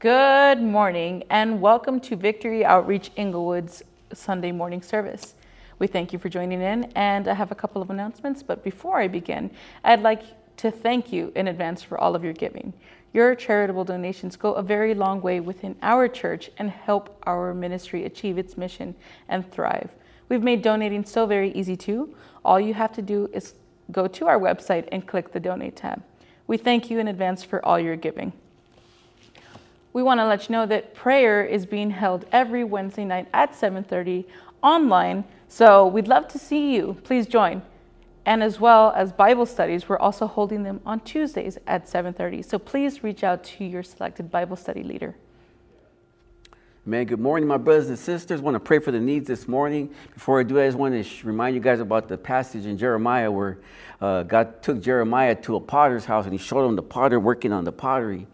Good morning and welcome to Victory Outreach Inglewood's Sunday morning service. We thank you for joining in and I have a couple of announcements, but before I begin, I'd like to thank you in advance for all of your giving. Your charitable donations go a very long way within our church and help our ministry achieve its mission and thrive. We've made donating so very easy too. All you have to do is go to our website and click the donate tab. We thank you in advance for all your giving we want to let you know that prayer is being held every Wednesday night at 7:30 online. So we'd love to see you. Please join. And as well as Bible studies, we're also holding them on Tuesdays at 7:30. So please reach out to your selected Bible study leader. Man, good morning, my brothers and sisters. I want to pray for the needs this morning. Before I do, I just want to remind you guys about the passage in Jeremiah where uh, God took Jeremiah to a potter's house and he showed him the potter working on the pottery.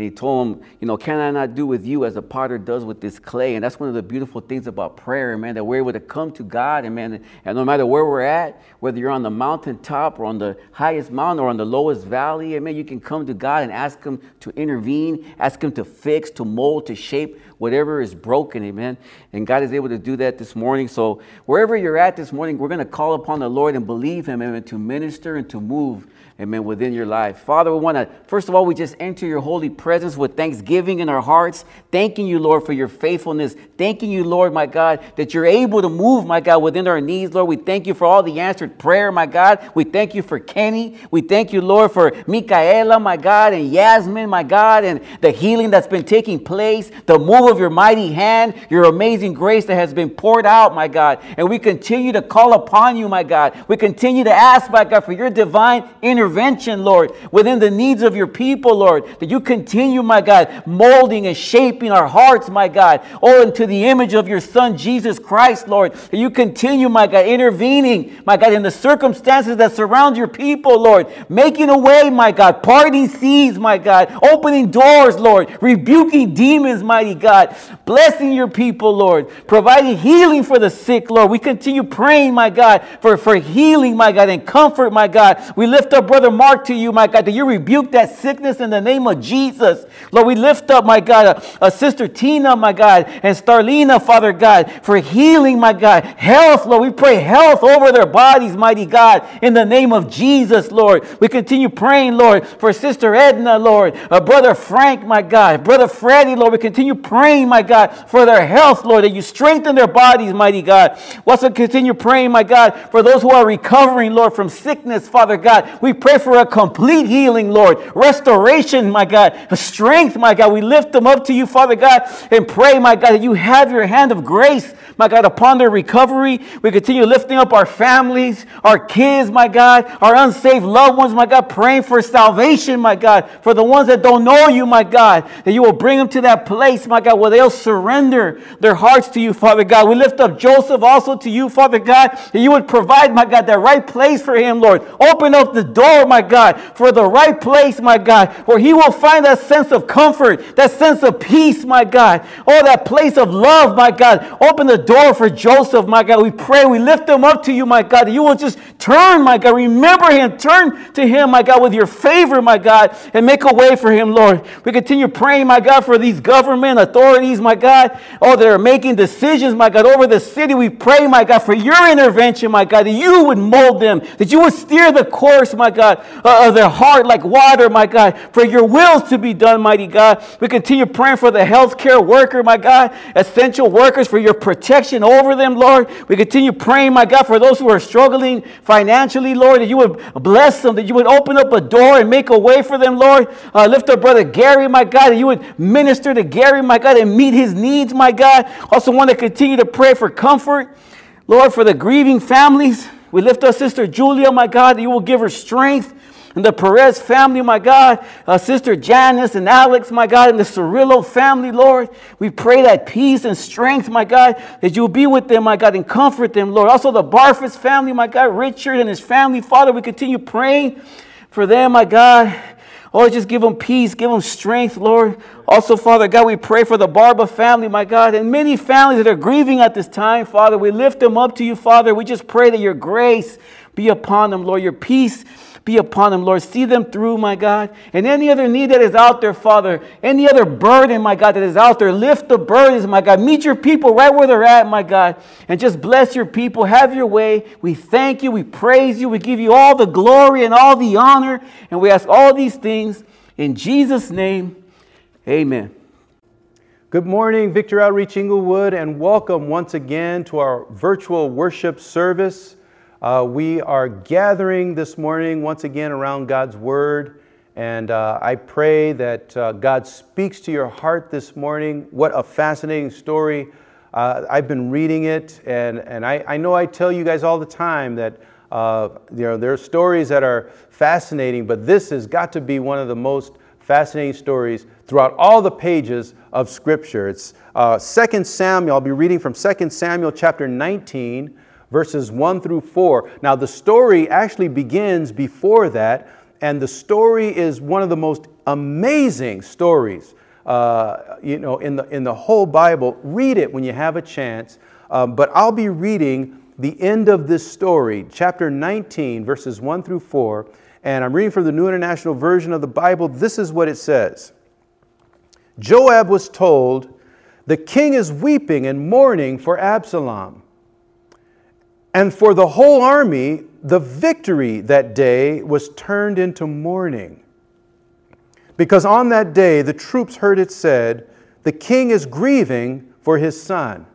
And he told him, You know, can I not do with you as a potter does with this clay? And that's one of the beautiful things about prayer, man, that we're able to come to God. And, man, and no matter where we're at, whether you're on the mountaintop or on the highest mountain or on the lowest valley, and man, you can come to God and ask Him to intervene, ask Him to fix, to mold, to shape whatever is broken, amen. And God is able to do that this morning. So wherever you're at this morning, we're going to call upon the Lord and believe Him, amen, to minister and to move amen, within your life. Father, we want to, first of all, we just enter your holy presence with thanksgiving in our hearts, thanking you, Lord, for your faithfulness, thanking you, Lord, my God, that you're able to move, my God, within our needs, Lord. We thank you for all the answered prayer, my God. We thank you for Kenny. We thank you, Lord, for Micaela, my God, and Yasmin, my God, and the healing that's been taking place, the move of your mighty hand, your amazing grace that has been poured out, my God. And we continue to call upon you, my God. We continue to ask, my God, for your divine intervention intervention, Lord, within the needs of your people, Lord, that you continue, my God, molding and shaping our hearts, my God, oh, into the image of your Son, Jesus Christ, Lord, that you continue, my God, intervening, my God, in the circumstances that surround your people, Lord, making a way, my God, parting seas, my God, opening doors, Lord, rebuking demons, mighty God, blessing your people, Lord, providing healing for the sick, Lord. We continue praying, my God, for, for healing, my God, and comfort, my God. We lift up, brother Mark to you, my God, that you rebuke that sickness in the name of Jesus. Lord, we lift up, my God, a, a Sister Tina, my God, and Starlina, Father God, for healing, my God. Health, Lord. We pray health over their bodies, mighty God, in the name of Jesus, Lord. We continue praying, Lord, for Sister Edna, Lord, uh, Brother Frank, my God, Brother Freddie, Lord. We continue praying, my God, for their health, Lord, that you strengthen their bodies, mighty God. We also continue praying, my God, for those who are recovering, Lord, from sickness, Father God. We pray for a complete healing, Lord. Restoration, my God. Strength, my God. We lift them up to you, Father God, and pray, my God, that you have your hand of grace, my God, upon their recovery. We continue lifting up our families, our kids, my God, our unsaved loved ones, my God, praying for salvation, my God, for the ones that don't know you, my God, that you will bring them to that place, my God, where they'll surrender their hearts to you, Father God. We lift up Joseph also to you, Father God, that you would provide, my God, that right place for him, Lord. Open up the door Oh, my God, for the right place, my God, where he will find that sense of comfort, that sense of peace, my God. Oh, that place of love, my God. Open the door for Joseph, my God. We pray, we lift him up to you, my God. that You will just turn, my God. Remember him. Turn to him, my God, with your favor, my God, and make a way for him, Lord. We continue praying, my God, for these government authorities, my God. Oh, that are making decisions, my God, over the city. We pray, my God, for your intervention, my God, that you would mold them, that you would steer the course, my God, God, uh, of their heart like water, my God, for your wills to be done, mighty God. We continue praying for the healthcare worker, my God, essential workers, for your protection over them, Lord. We continue praying, my God, for those who are struggling financially, Lord, that you would bless them, that you would open up a door and make a way for them, Lord. Uh, lift up brother Gary, my God, that you would minister to Gary, my God, and meet his needs, my God. Also want to continue to pray for comfort, Lord, for the grieving families. We lift up Sister Julia, my God, that you will give her strength. And the Perez family, my God, uh, Sister Janice and Alex, my God, and the Cirillo family, Lord. We pray that peace and strength, my God, that you'll be with them, my God, and comfort them, Lord. Also the Barfus family, my God, Richard and his family, Father, we continue praying for them, my God. Oh, just give them peace, give them strength, Lord. Also, Father God, we pray for the Barba family, my God, and many families that are grieving at this time, Father. We lift them up to you, Father. We just pray that your grace be upon them, Lord. Your peace be upon them, Lord. See them through, my God. And any other need that is out there, Father, any other burden, my God, that is out there, lift the burdens, my God. Meet your people right where they're at, my God. And just bless your people. Have your way. We thank you. We praise you. We give you all the glory and all the honor. And we ask all these things in Jesus' name. Amen. Good morning, Victory Outreach Inglewood, and welcome once again to our virtual worship service. Uh, we are gathering this morning once again around God's Word, and uh, I pray that uh, God speaks to your heart this morning. What a fascinating story. Uh, I've been reading it, and, and I, I know I tell you guys all the time that uh, you know, there are stories that are fascinating, but this has got to be one of the most fascinating stories throughout all the pages of Scripture. It's uh, 2 Samuel, I'll be reading from 2 Samuel chapter 19, verses 1 through 4. Now, the story actually begins before that, and the story is one of the most amazing stories uh, you know, in, the, in the whole Bible. Read it when you have a chance. Um, but I'll be reading the end of this story, chapter 19, verses 1 through 4. And I'm reading from the New International Version of the Bible. This is what it says Joab was told, The king is weeping and mourning for Absalom. And for the whole army, the victory that day was turned into mourning. Because on that day, the troops heard it said, The king is grieving for his son.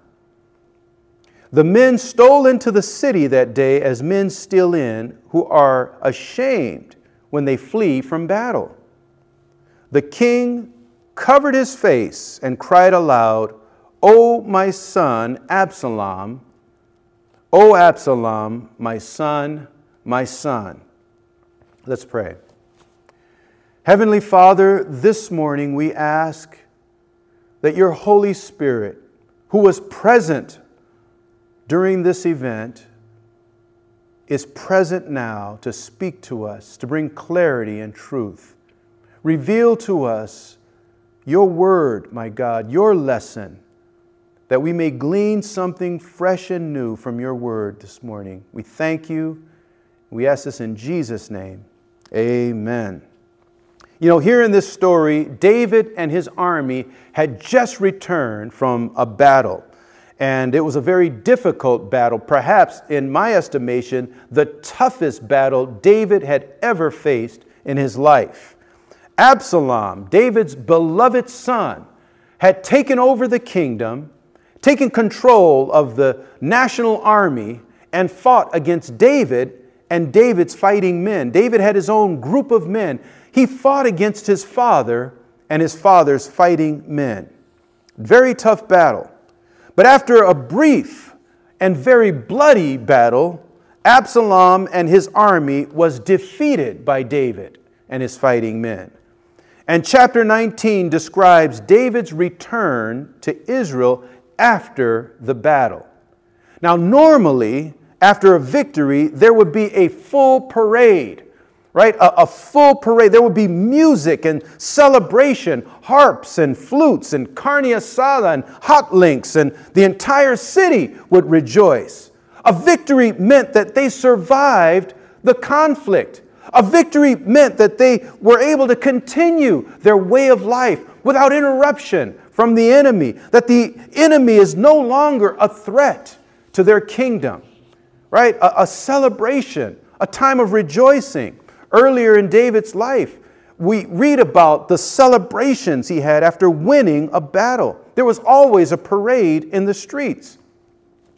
The men stole into the city that day as men steal in who are ashamed when they flee from battle. The king covered his face and cried aloud, O my son Absalom, O Absalom, my son, my son. Let's pray. Heavenly Father, this morning we ask that your Holy Spirit, who was present during this event, is present now to speak to us, to bring clarity and truth. Reveal to us your word, my God, your lesson, that we may glean something fresh and new from your word this morning. We thank you. We ask this in Jesus' name. Amen. You know, here in this story, David and his army had just returned from a battle. And it was a very difficult battle, perhaps, in my estimation, the toughest battle David had ever faced in his life. Absalom, David's beloved son, had taken over the kingdom, taken control of the national army, and fought against David and David's fighting men. David had his own group of men. He fought against his father and his father's fighting men. Very tough battle. But after a brief and very bloody battle, Absalom and his army was defeated by David and his fighting men. And chapter 19 describes David's return to Israel after the battle. Now, normally, after a victory, there would be a full parade, right? A, a, full parade. There would be music and celebration, harps and flutes and carne asada and hot links, and the entire city would rejoice. A victory meant that they survived the conflict. A victory meant that they were able to continue their way of life without interruption from the enemy, that the enemy is no longer a threat to their kingdom, right? A, a celebration, a time of rejoicing. Earlier in David's life, we read about the celebrations he had after winning a battle. There was always a parade in the streets.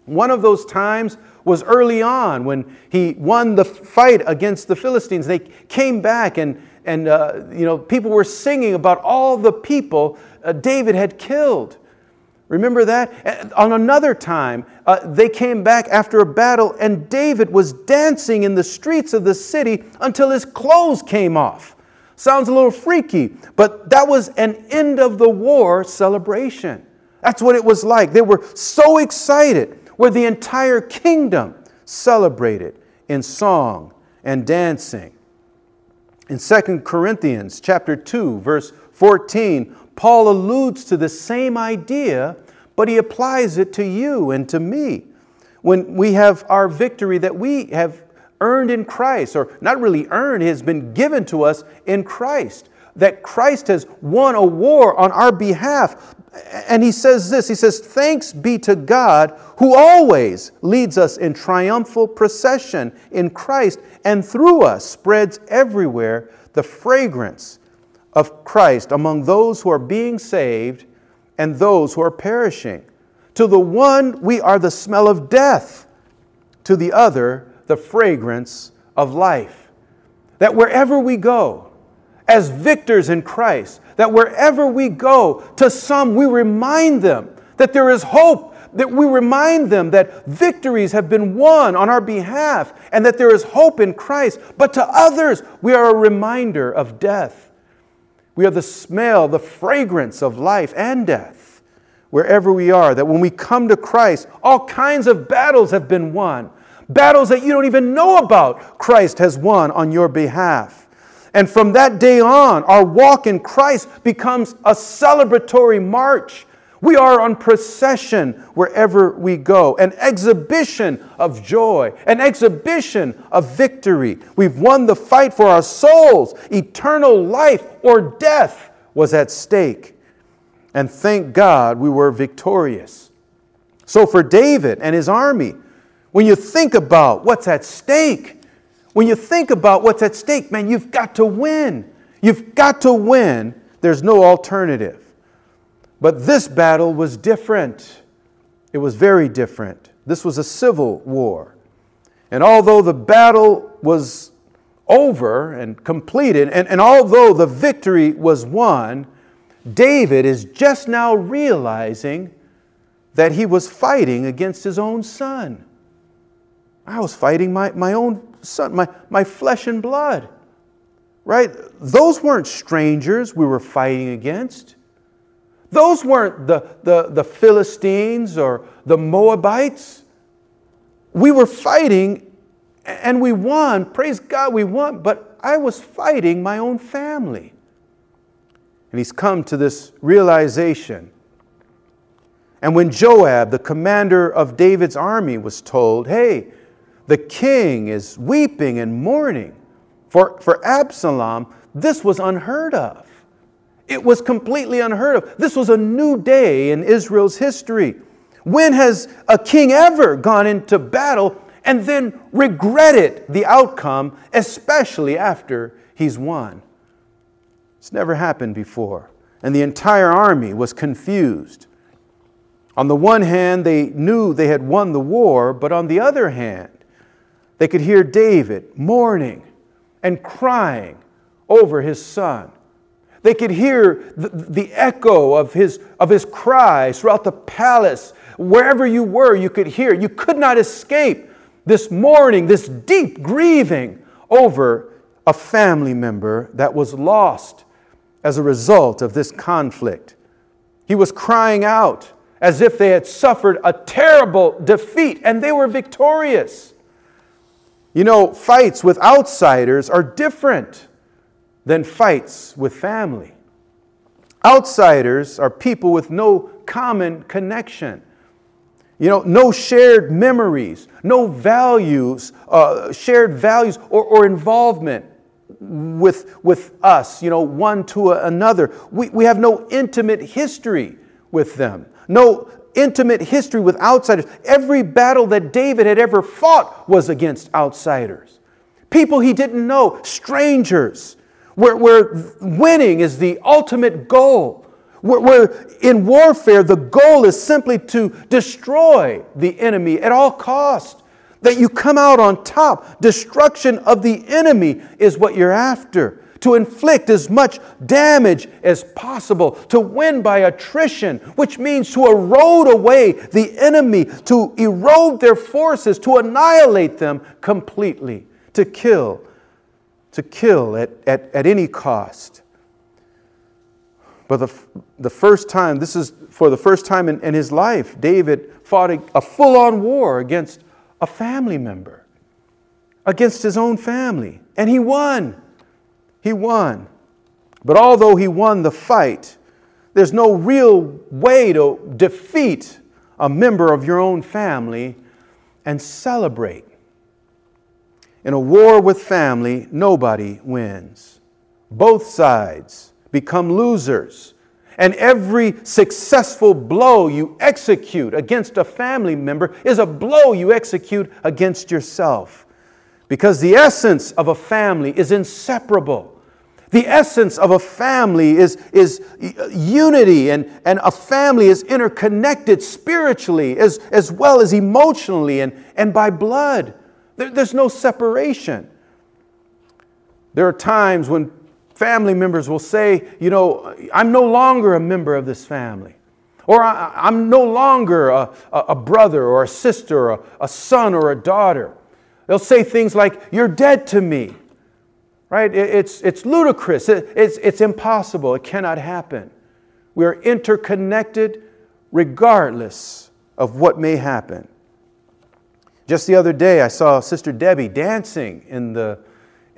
One of those times was early on when he won the fight against the Philistines. They came back and, and uh, you know, people were singing about all the people uh, David had killed. Remember that? On another time, uh, they came back after a battle, and David was dancing in the streets of the city until his clothes came off. Sounds a little freaky, but that was an end of the war celebration. That's what it was like. They were so excited where the entire kingdom celebrated in song and dancing. In 2 Corinthians chapter 2 verse 14, Paul alludes to the same idea, but he applies it to you and to me. When we have our victory that we have earned in Christ, or not really earned, has been given to us in Christ. That Christ has won a war on our behalf. And he says this He says, Thanks be to God who always leads us in triumphal procession in Christ and through us spreads everywhere the fragrance of Christ among those who are being saved and those who are perishing. To the one, we are the smell of death, to the other, the fragrance of life. That wherever we go, as victors in Christ, that wherever we go, to some we remind them that there is hope, that we remind them that victories have been won on our behalf, and that there is hope in Christ. But to others, we are a reminder of death. We are the smell, the fragrance of life and death wherever we are, that when we come to Christ, all kinds of battles have been won. Battles that you don't even know about, Christ has won on your behalf. And from that day on, our walk in Christ becomes a celebratory march. We are on procession wherever we go, an exhibition of joy, an exhibition of victory. We've won the fight for our souls. Eternal life or death was at stake and thank God we were victorious. So, for David and his army, when you think about what's at stake, when you think about what's at stake, man, you've got to win. You've got to win. There's no alternative. But this battle was different. It was very different. This was a civil war. And although the battle was over and completed, and, and although the victory was won, David is just now realizing that he was fighting against his own son. I was fighting my, my own son, my, my flesh and blood. Right? Those weren't strangers we were fighting against. Those weren't the, the, the Philistines or the Moabites. We were fighting and we won. Praise God, we won. But I was fighting my own family. And he's come to this realization. And when Joab, the commander of David's army, was told, hey, the king is weeping and mourning for, for Absalom, this was unheard of. It was completely unheard of. This was a new day in Israel's history. When has a king ever gone into battle and then regretted the outcome, especially after he's won? It's never happened before. And the entire army was confused. On the one hand, they knew they had won the war, but on the other hand, they could hear David mourning and crying over his son. They could hear the, the, echo of his, of his cries throughout the palace. Wherever you were, you could hear. You could not escape this mourning, this deep grieving over a family member that was lost as a result of this conflict. He was crying out as if they had suffered a terrible defeat and they were victorious. You know, fights with outsiders are different than fights with family. Outsiders are people with no common connection. You know, no shared memories, no values, uh, shared values or, or involvement with, with us, you know, one to another. We, we have no intimate history with them, no intimate history with outsiders. Every battle that David had ever fought was against outsiders, people he didn't know, strangers, where, where winning is the ultimate goal. Where, where in warfare, the goal is simply to destroy the enemy at all cost that you come out on top. Destruction of the enemy is what you're after. To inflict as much damage as possible, to win by attrition, which means to erode away the enemy, to erode their forces, to annihilate them completely, to kill, to kill at, at, at any cost. But the, the first time, this is for the first time in, in his life, David fought a, a full on war against a family member against his own family. And he won. He won. But although he won the fight, there's no real way to defeat a member of your own family and celebrate. In a war with family, nobody wins. Both sides become losers. And every successful blow you execute against a family member is a blow you execute against yourself. Because the essence of a family is inseparable. The essence of a family is, is unity, and, and a family is interconnected spiritually as, as well as emotionally and, and by blood. There, there's no separation. There are times when family members will say, you know, I'm no longer a member of this family. Or I'm no longer a, a brother or a sister, or a son or a daughter. They'll say things like, You're dead to me. Right? It's, it's ludicrous. It's, it's impossible. It cannot happen. We are interconnected regardless of what may happen. Just the other day, I saw Sister Debbie dancing in the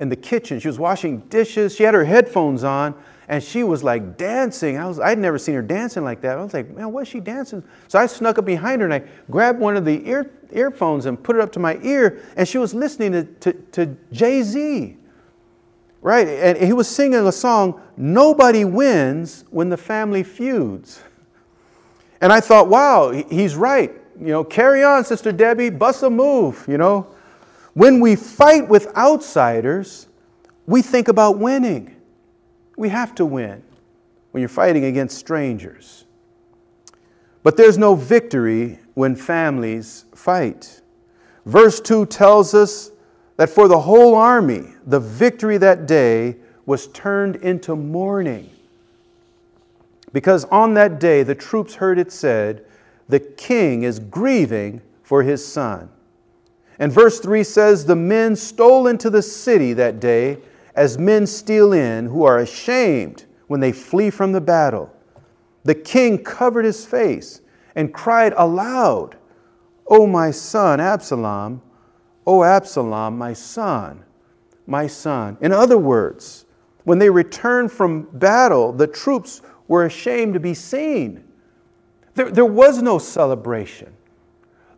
in the kitchen. She was washing dishes. She had her headphones on and she was like dancing. I was, I'd never seen her dancing like that. I was like, man, what's she dancing? So I snuck up behind her and I grabbed one of the ear, earphones and put it up to my ear and she was listening to, to, to Jay Z. Right? And he was singing a song, Nobody Wins When the Family Feuds. And I thought, wow, he's right. You know, carry on, Sister Debbie, bust a move, you know. When we fight with outsiders, we think about winning. We have to win when you're fighting against strangers. But there's no victory when families fight. Verse 2 tells us that for the whole army, the victory that day was turned into mourning. Because on that day, the troops heard it said, The king is grieving for his son. And verse 3 says, The men stole into the city that day as men steal in, who are ashamed when they flee from the battle. The king covered his face and cried aloud, O my son, Absalom, O Absalom, my son, my son. In other words, when they returned from battle, the troops were ashamed to be seen. There, there was no celebration.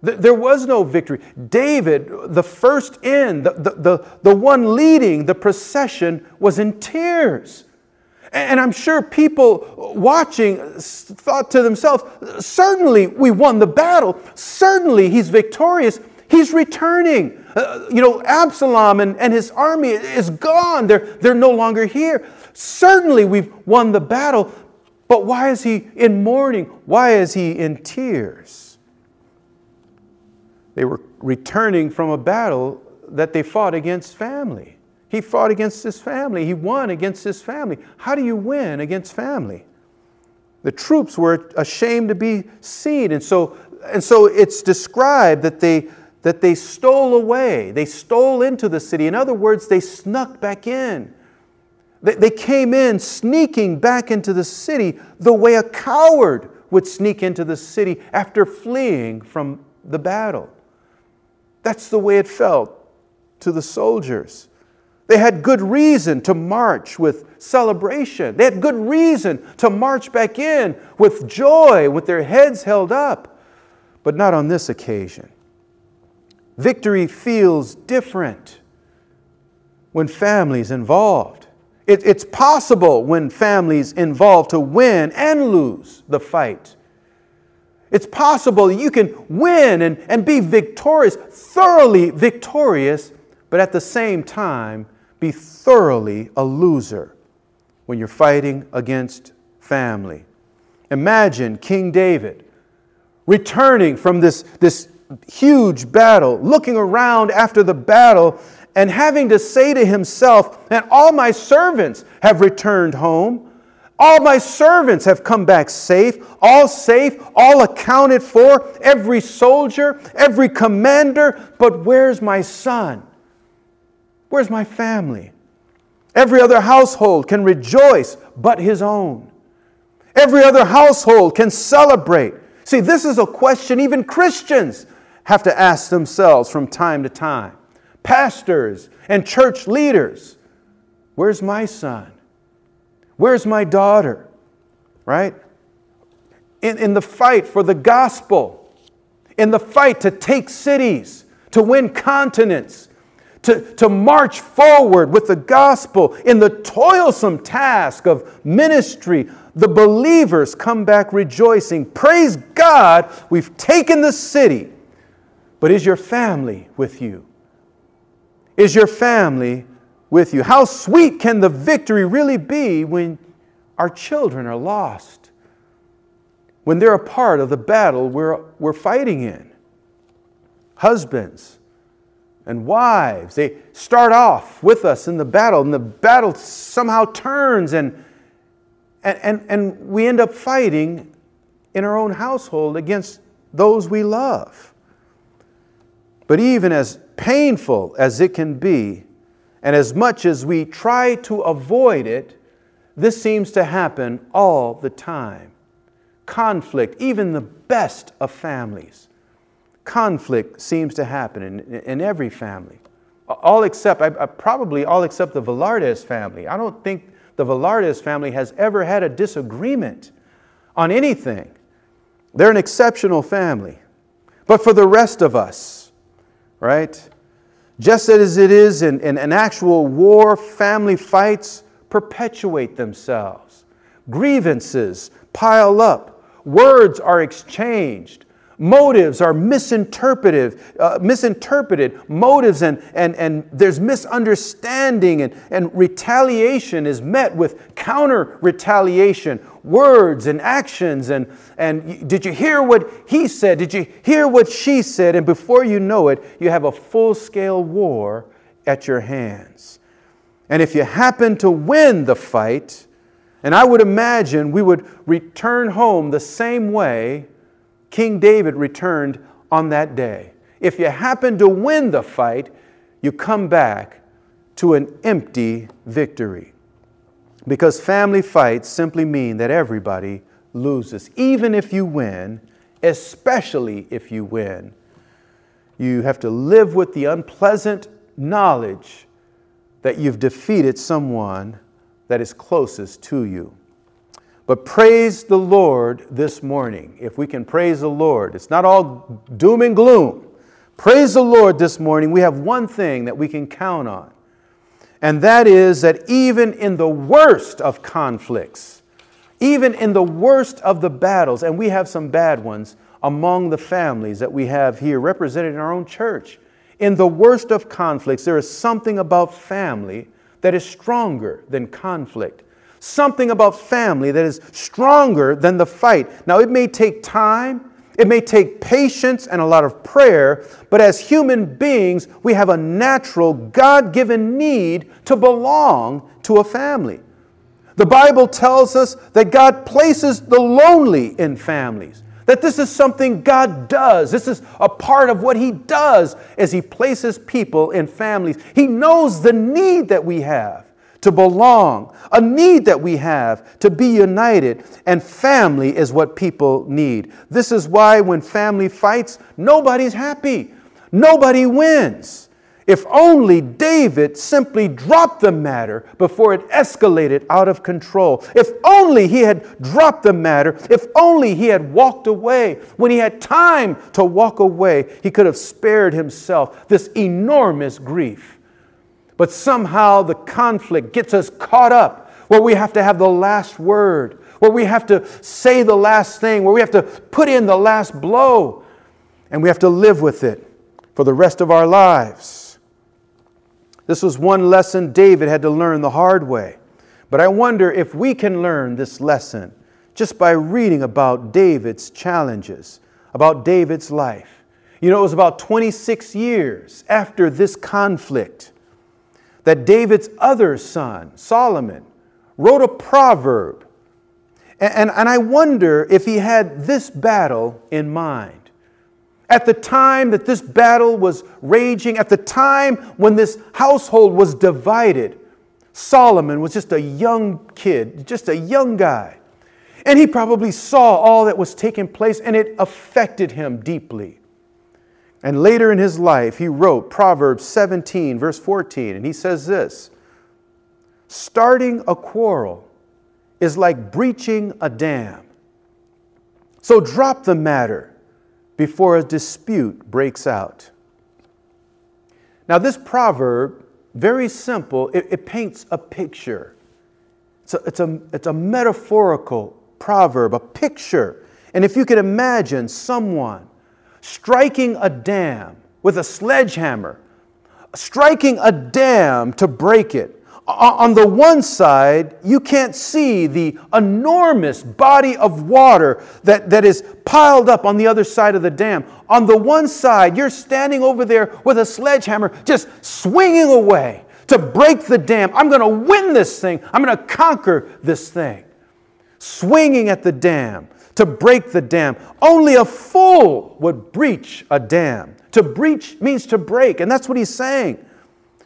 There was no victory. David, the first in, the, the, the, the one leading the procession, was in tears. And I'm sure people watching thought to themselves, certainly we won the battle. Certainly he's victorious. He's returning. Uh, you know, Absalom and, and his army is gone. They're, they're no longer here. Certainly we've won the battle. But why is he in mourning? Why is he in tears? They were returning from a battle that they fought against family. He fought against his family. He won against his family. How do you win against family? The troops were ashamed to be seen. And so, and so it's described that they, that they stole away. They stole into the city. In other words, they snuck back in. They, came in sneaking back into the city the way a coward would sneak into the city after fleeing from the battle. That's the way it felt to the soldiers. They had good reason to march with celebration. They had good reason to march back in with joy, with their heads held up. But not on this occasion. Victory feels different when families involved. It, it's possible when families involved to win and lose the fight. It's possible you can win and, and be victorious, thoroughly victorious, but at the same time be thoroughly a loser when you're fighting against family. Imagine King David returning from this, this huge battle, looking around after the battle, and having to say to himself, And all my servants have returned home. All my servants have come back safe, all safe, all accounted for, every soldier, every commander. But where's my son? Where's my family? Every other household can rejoice but his own. Every other household can celebrate. See, this is a question even Christians have to ask themselves from time to time. Pastors and church leaders, where's my son? Where's my daughter? Right? In, in the fight for the gospel, in the fight to take cities, to win continents, to, to march forward with the gospel in the toilsome task of ministry. The believers come back rejoicing. Praise God, we've taken the city. But is your family with you? Is your family with you? How sweet can the victory really be when our children are lost? When they're a part of the battle we're, we're fighting in? Husbands, and wives. They start off with us in the battle, and the battle somehow turns, and, and, and, and we end up fighting in our own household against those we love. But even as painful as it can be, and as much as we try to avoid it, this seems to happen all the time. Conflict, even the best of families conflict seems to happen in, in every family. All except, I, I probably all except the Velardes family. I don't think the Velardes family has ever had a disagreement on anything. They're an exceptional family. But for the rest of us, right? Just as it is in, in an actual war, family fights perpetuate themselves. Grievances pile up. Words are exchanged motives are misinterpreted, uh, misinterpreted motives, and, and, and there's misunderstanding, and, and retaliation is met with counter retaliation, words and actions. And, and did you hear what he said? Did you hear what she said? And before you know it, you have a full scale war at your hands. And if you happen to win the fight, and I would imagine we would return home the same way King David returned on that day. If you happen to win the fight, you come back to an empty victory. Because family fights simply mean that everybody loses. Even if you win, especially if you win, you have to live with the unpleasant knowledge that you've defeated someone that is closest to you. But praise the Lord this morning. If we can praise the Lord, it's not all doom and gloom. Praise the Lord this morning. We have one thing that we can count on, and that is that even in the worst of conflicts, even in the worst of the battles, and we have some bad ones among the families that we have here represented in our own church, in the worst of conflicts, there is something about family that is stronger than conflict something about family that is stronger than the fight. Now, it may take time, it may take patience and a lot of prayer, but as human beings, we have a natural, God given need to belong to a family. The Bible tells us that God places the lonely in families. That this is something God does. This is a part of what He does as He places people in families. He knows the need that we have to belong, a need that we have to be united, and family is what people need. This is why when family fights, nobody's happy, nobody wins. If only David simply dropped the matter before it escalated out of control. If only he had dropped the matter. If only he had walked away. When he had time to walk away, he could have spared himself this enormous grief. But somehow the conflict gets us caught up where we have to have the last word, where we have to say the last thing, where we have to put in the last blow, and we have to live with it for the rest of our lives. This was one lesson David had to learn the hard way. But I wonder if we can learn this lesson just by reading about David's challenges, about David's life. You know, it was about 26 years after this conflict that David's other son, Solomon, wrote a proverb. And, and, and, I wonder if he had this battle in mind. At the time that this battle was raging, at the time when this household was divided, Solomon was just a young kid, just a young guy. And he probably saw all that was taking place and it affected him deeply. And later in his life, he wrote Proverbs 17, verse 14, and he says this Starting a quarrel is like breaching a dam. So drop the matter before a dispute breaks out. Now, this proverb, very simple, it, it paints a picture. It's a, it's, a, it's a metaphorical proverb, a picture. And if you could imagine someone striking a dam with a sledgehammer, striking a dam to break it, on the one side, you can't see the enormous body of water that, that is piled up on the other side of the dam. On the one side, you're standing over there with a sledgehammer, just swinging away to break the dam. I'm going to win this thing. I'm going to conquer this thing. Swinging at the dam to break the dam. Only a fool would breach a dam. To breach means to break, and that's what he's saying.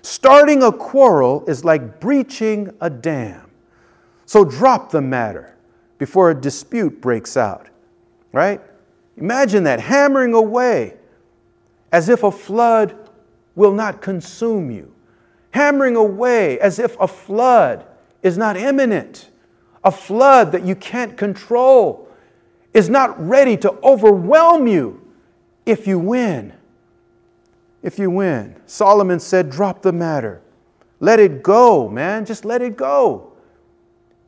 Starting a quarrel is like breaching a dam. So drop the matter before a dispute breaks out, right? Imagine that hammering away as if a flood will not consume you, hammering away as if a flood is not imminent, a flood that you can't control is not ready to overwhelm you if you win if you win. Solomon said, drop the matter. Let it go, man. Just let it go.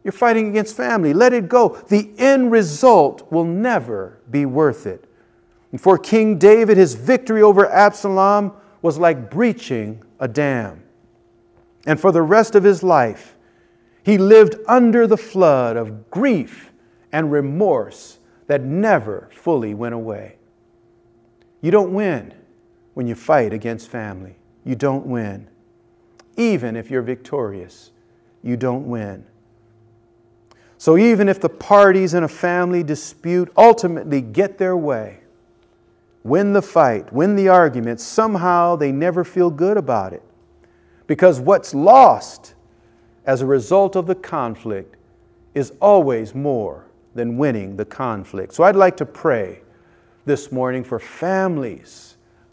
You're fighting against family. Let it go. The end result will never be worth it. And for King David, his victory over Absalom was like breaching a dam. And for the rest of his life, he lived under the flood of grief and remorse that never fully went away. You don't win when you fight against family. You don't win. Even if you're victorious, you don't win. So, even if the parties in a family dispute ultimately get their way, win the fight, win the argument, somehow they never feel good about it. Because what's lost as a result of the conflict is always more than winning the conflict. So, I'd like to pray this morning for families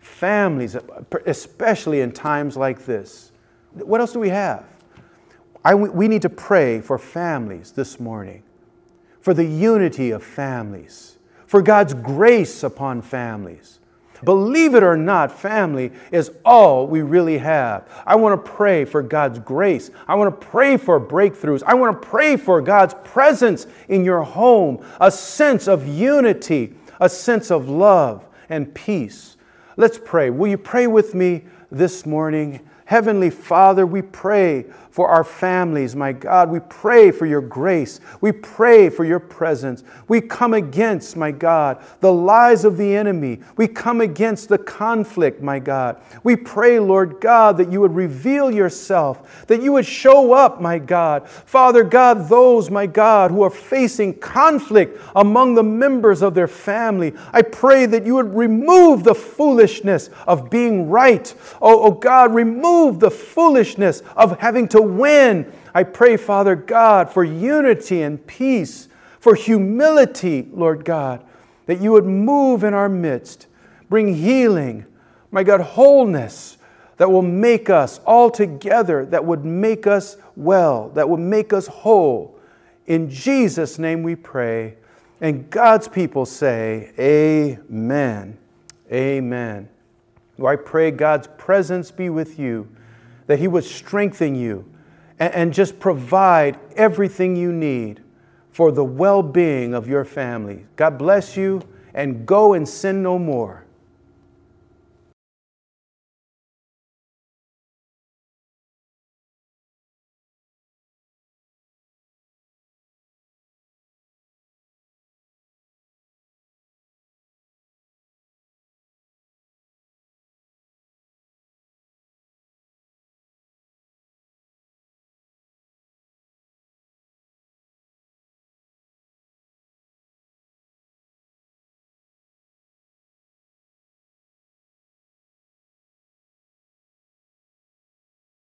families, especially in times like this. What else do we have? I, we need to pray for families this morning, for the unity of families, for God's grace upon families. Believe it or not, family is all we really have. I want to pray for God's grace. I want to pray for breakthroughs. I want to pray for God's presence in your home, a sense of unity, a sense of love and peace. Let's pray. Will you pray with me this morning? Heavenly Father, we pray for our families, my God. We pray for your grace. We pray for your presence. We come against, my God, the lies of the enemy. We come against the conflict, my God. We pray, Lord God, that you would reveal yourself, that you would show up, my God. Father God, those, my God, who are facing conflict among the members of their family, I pray that you would remove the foolishness of being right. Oh, oh God, remove the foolishness of having to win. I pray, Father God, for unity and peace, for humility, Lord God, that you would move in our midst, bring healing, my God, wholeness that will make us all together, that would make us well, that would make us whole. In Jesus' name we pray. And God's people say, Amen. Amen. I pray God's presence be with you, that He would strengthen you and, and just provide everything you need for the well being of your family. God bless you and go and sin no more.